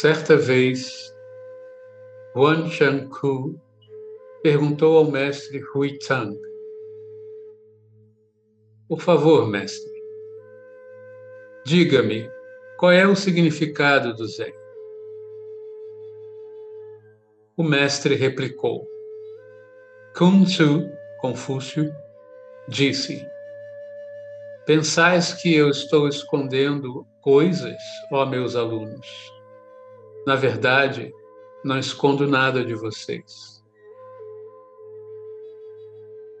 Certa vez, Huan Ku perguntou ao mestre Hui Tang: Por favor, mestre, diga-me qual é o significado do Zen? O mestre replicou: Kun Tzu, Confúcio, disse: Pensais que eu estou escondendo coisas, ó meus alunos? Na verdade, não escondo nada de vocês.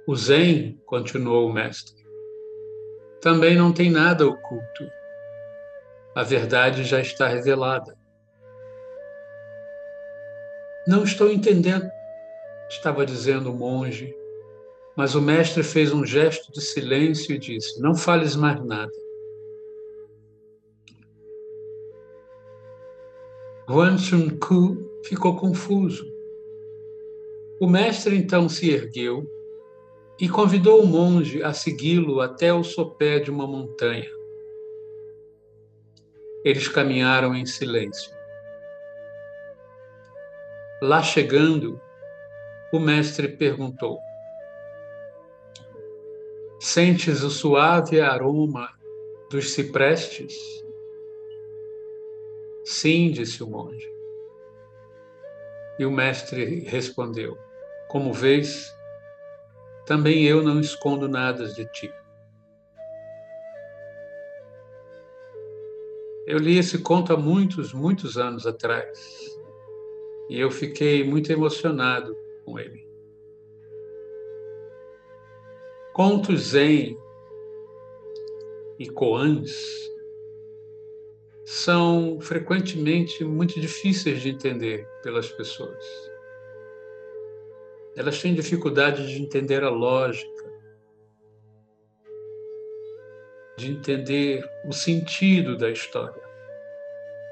O Zen, continuou o mestre, também não tem nada oculto. A verdade já está revelada. Não estou entendendo, estava dizendo o monge, mas o mestre fez um gesto de silêncio e disse: Não fales mais nada. Huan Chun Ku ficou confuso. O mestre então se ergueu e convidou o monge a segui-lo até o sopé de uma montanha. Eles caminharam em silêncio. Lá chegando, o mestre perguntou: Sentes o suave aroma dos ciprestes? Sim, disse o monge. E o mestre respondeu: Como vês, também eu não escondo nada de ti. Eu li esse conto há muitos, muitos anos atrás. E eu fiquei muito emocionado com ele. Contos Zen e koans são frequentemente muito difíceis de entender pelas pessoas. Elas têm dificuldade de entender a lógica, de entender o sentido da história.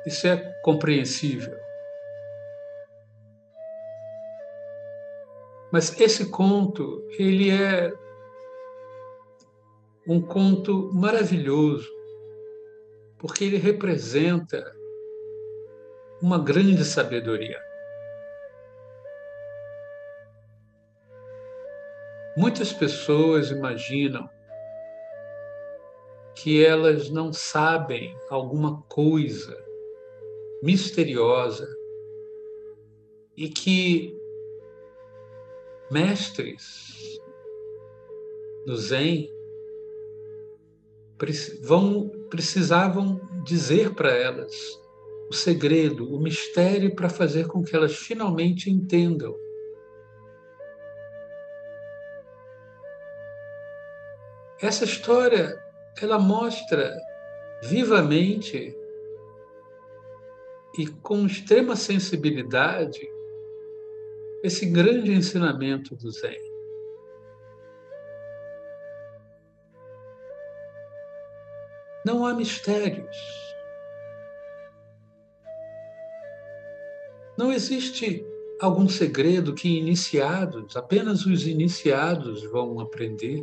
Isso é compreensível. Mas esse conto, ele é um conto maravilhoso, porque ele representa uma grande sabedoria. Muitas pessoas imaginam que elas não sabem alguma coisa misteriosa e que mestres do Zen vão precisavam dizer para elas o segredo, o mistério para fazer com que elas finalmente entendam. Essa história ela mostra vivamente e com extrema sensibilidade esse grande ensinamento do Zen. Não há mistérios. Não existe algum segredo que iniciados, apenas os iniciados vão aprender,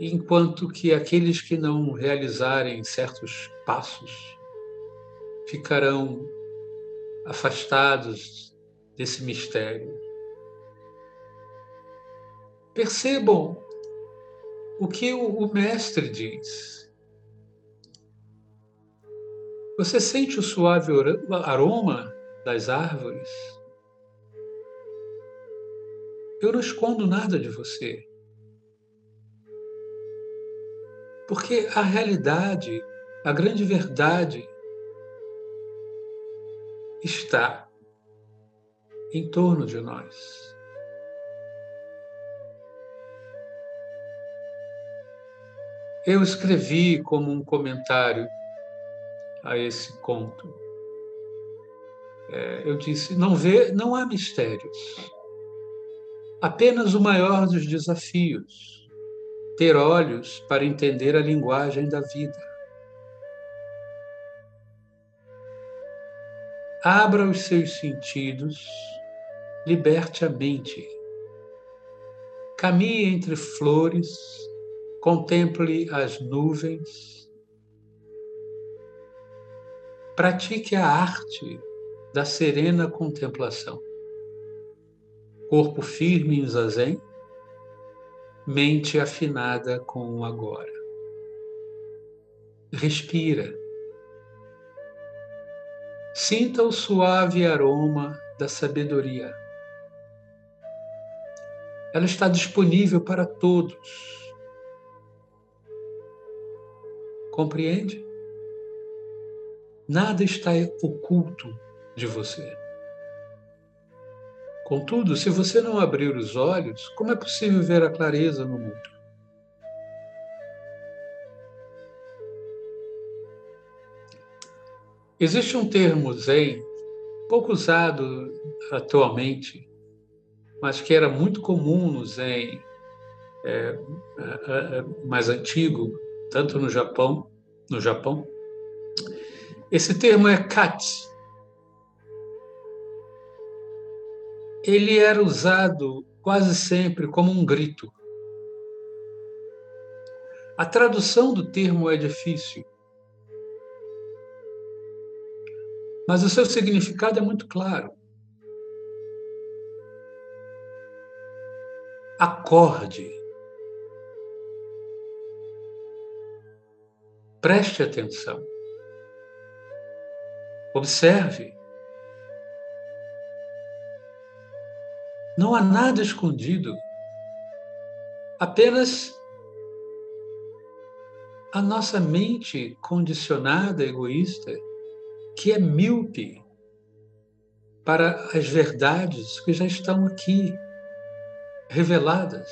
enquanto que aqueles que não realizarem certos passos ficarão afastados desse mistério. Percebam o que o, mestre diz. Você sente o suave aroma das árvores? Eu não escondo nada de você. Porque a realidade, a grande verdade, está em torno de nós. Eu escrevi como um comentário a esse conto. É, eu disse: não vê, não há mistérios. Apenas o maior dos desafios: ter olhos para entender a linguagem da vida. Abra os seus sentidos liberte a mente. Caminhe entre flores, contemple as nuvens. Pratique a arte da serena contemplação. Corpo firme em zazen, mente afinada com o agora. Respira. Sinta o suave aroma da sabedoria. Ela está disponível para todos. Compreende? Nada está oculto de você. Contudo, se você não abrir os olhos, como é possível ver a clareza no mundo? Existe um termo zen, pouco usado atualmente, mas que era muito comum no zen é, é, é, mais antigo, tanto no Japão, no Japão. Esse termo é kati, ele era usado quase sempre como um grito. A tradução do termo é difícil, mas o seu significado é muito claro. Acorde. Preste atenção. Observe. Não há nada escondido, apenas a nossa mente condicionada, egoísta, que é míope para as verdades que já estão aqui reveladas.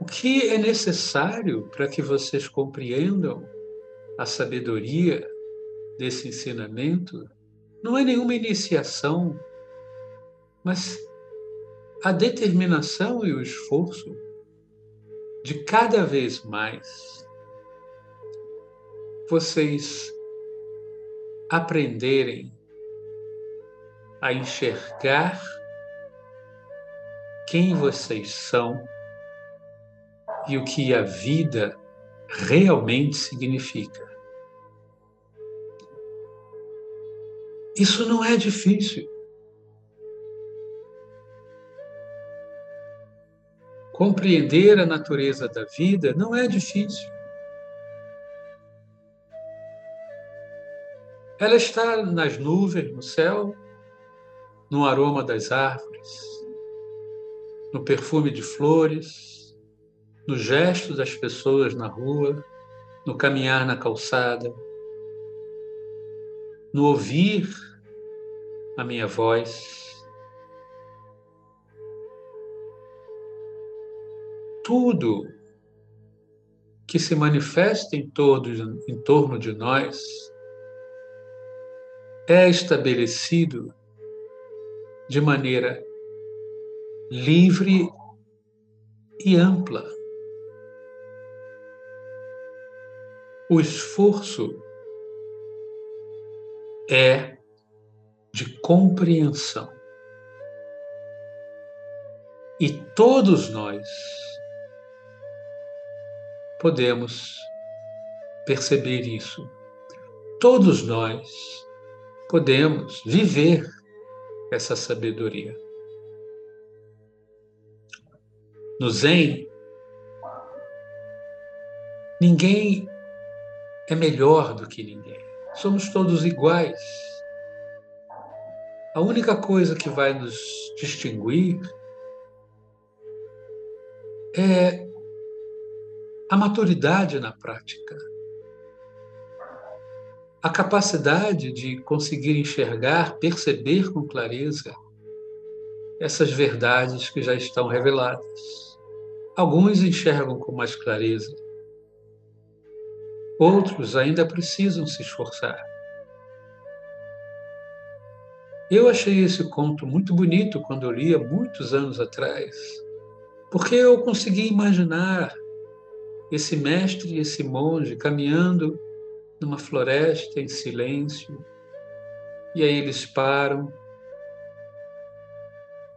O que é necessário para que vocês compreendam a sabedoria desse ensinamento? Não é nenhuma iniciação, mas a determinação e o esforço de cada vez mais vocês aprenderem a enxergar quem vocês são e o que a vida realmente significa. Isso não é difícil. Compreender a natureza da vida não é difícil. Ela está nas nuvens, no céu, no aroma das árvores, no perfume de flores, no gesto das pessoas na rua, no caminhar na calçada, no ouvir a minha voz. Tudo que se manifesta em, todos, em torno de nós é estabelecido de maneira livre e ampla. O esforço é de compreensão. E todos nós podemos perceber isso. Todos nós podemos viver essa sabedoria. No Zen, ninguém é melhor do que ninguém. Somos todos iguais. A única coisa que vai nos distinguir é a maturidade na prática. A capacidade de conseguir enxergar, perceber com clareza essas verdades que já estão reveladas. Alguns enxergam com mais clareza, outros ainda precisam se esforçar. Eu achei esse conto muito bonito quando eu muitos anos atrás, porque eu consegui imaginar esse mestre e esse monge caminhando numa floresta em silêncio, e aí eles param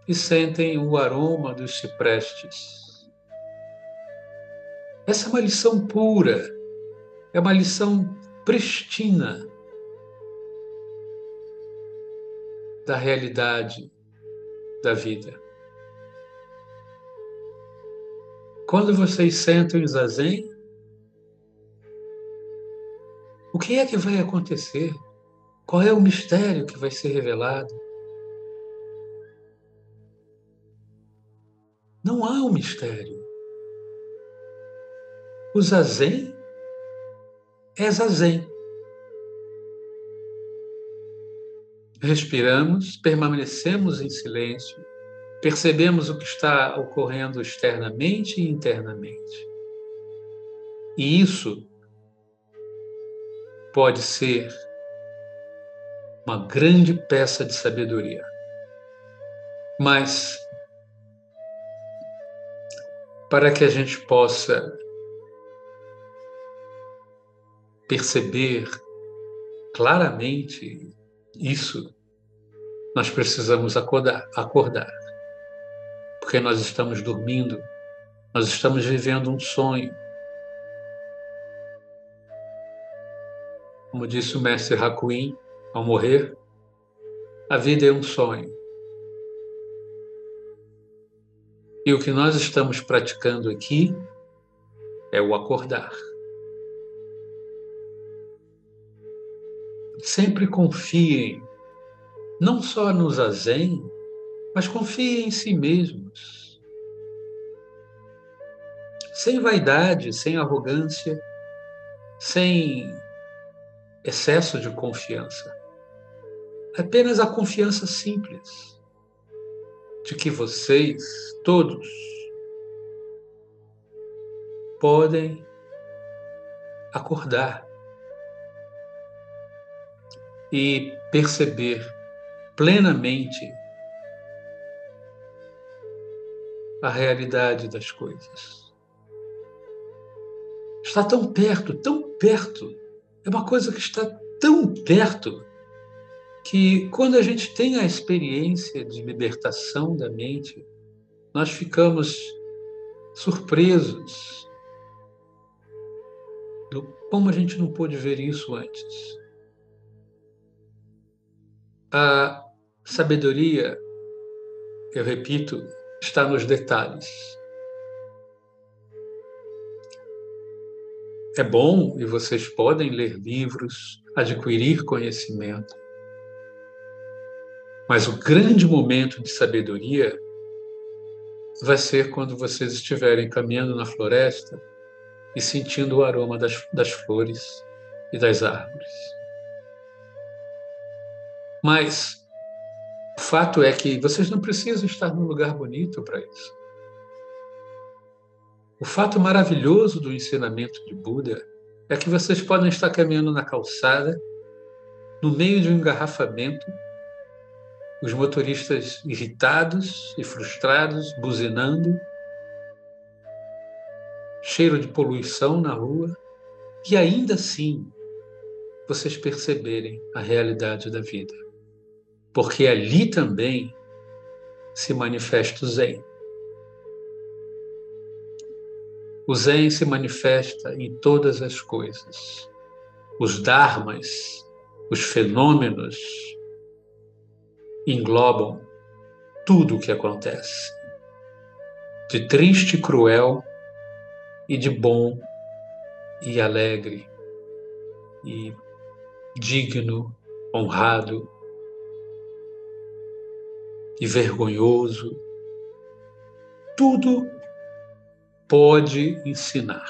e sentem o aroma dos ciprestes. Essa é uma lição pura, é uma lição pristina da realidade da vida. Quando vocês sentam em zazen, o que é que vai acontecer? Qual é o mistério que vai ser revelado? Não há um mistério. O zazen é zazen. Respiramos, permanecemos em silêncio, percebemos o que está ocorrendo externamente e internamente. E isso pode ser uma grande peça de sabedoria. Mas, para que a gente possa perceber claramente isso, nós precisamos acordar, acordar. Porque nós estamos dormindo, nós estamos vivendo um sonho. Como disse o mestre Hakuin, ao morrer, a vida é um sonho. E o que nós estamos praticando aqui é o acordar. Sempre confiem, não só no zazen, mas confiem em si mesmos. Sem vaidade, sem arrogância, sem excesso de confiança. Apenas a confiança simples de que vocês, todos, podem acordar e perceber plenamente a realidade das coisas. Está tão perto, tão perto. É uma coisa que está tão perto que quando a gente tem a experiência de libertação da mente, nós ficamos surpresos do como a gente não pôde ver isso antes. A sabedoria, eu repito, está nos detalhes. É bom e vocês podem ler livros, adquirir conhecimento. Mas o grande momento de sabedoria vai ser quando vocês estiverem caminhando na floresta e sentindo o aroma das, das flores e das árvores. Mas o fato é que vocês não precisam estar num lugar bonito para isso. O fato maravilhoso do ensinamento de Buda é que vocês podem estar caminhando na calçada, no meio de um engarrafamento, os motoristas irritados e frustrados, buzinando, cheiro de poluição na rua, e ainda assim vocês perceberem a realidade da vida porque ali também se manifesta o Zen. O Zen se manifesta em todas as coisas. Os dharmas, os fenômenos, englobam tudo o que acontece, de triste e cruel, e de bom e alegre, e digno, honrado, e vergonhoso, tudo pode ensinar.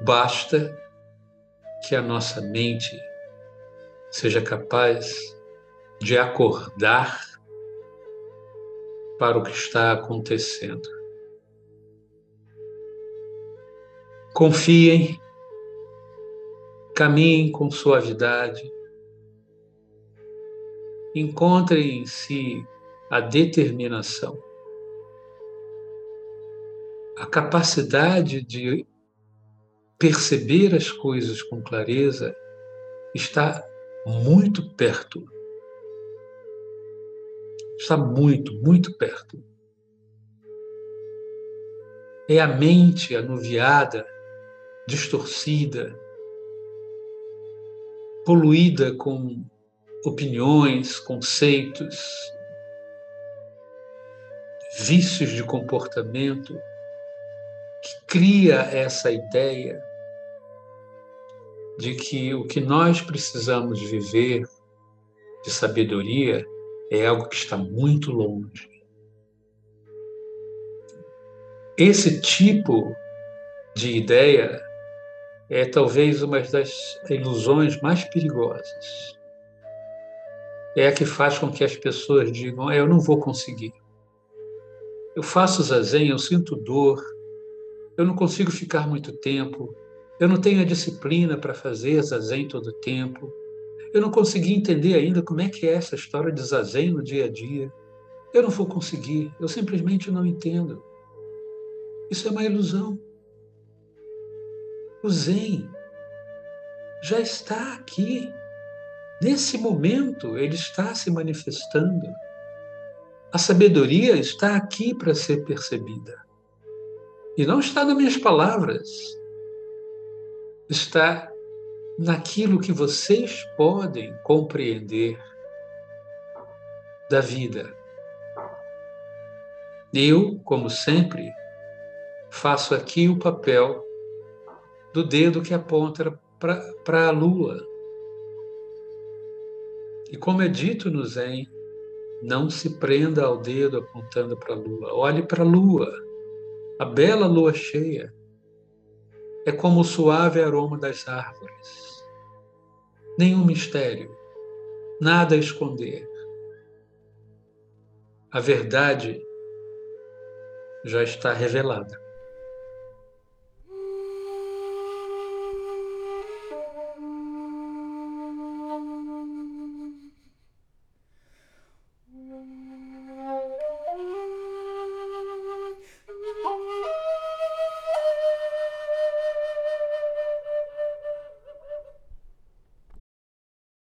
Basta que a nossa mente seja capaz de acordar para o que está acontecendo. Confiem, caminhem com suavidade, encontre em si a determinação, a capacidade de perceber as coisas com clareza está muito perto. Está muito, muito perto. é a mente anuviada, distorcida, poluída com opiniões, conceitos, vícios de comportamento, que cria essa ideia de que o que nós precisamos viver de sabedoria é algo que está muito longe. Esse tipo de ideia é talvez uma das ilusões mais perigosas. É a que faz com que as pessoas digam: ah, eu não vou conseguir. Eu faço zazen, eu sinto dor, eu não consigo ficar muito tempo, eu não tenho a disciplina para fazer zazen todo o tempo, eu não consegui entender ainda como é que é essa história de zazen no dia a dia. Eu não vou conseguir, eu simplesmente não entendo. Isso é uma ilusão. O Zen já está aqui. Nesse momento, ele está se manifestando. A sabedoria está aqui para ser percebida. E não está nas minhas palavras, está naquilo que vocês podem compreender da vida. Eu, como sempre, faço aqui o papel do dedo que aponta para a lua. E como é dito no Zen, não se prenda ao dedo apontando para a lua. Olhe para a lua, a bela lua cheia. É como o suave aroma das árvores. Nenhum mistério, nada a esconder. A verdade já está revelada.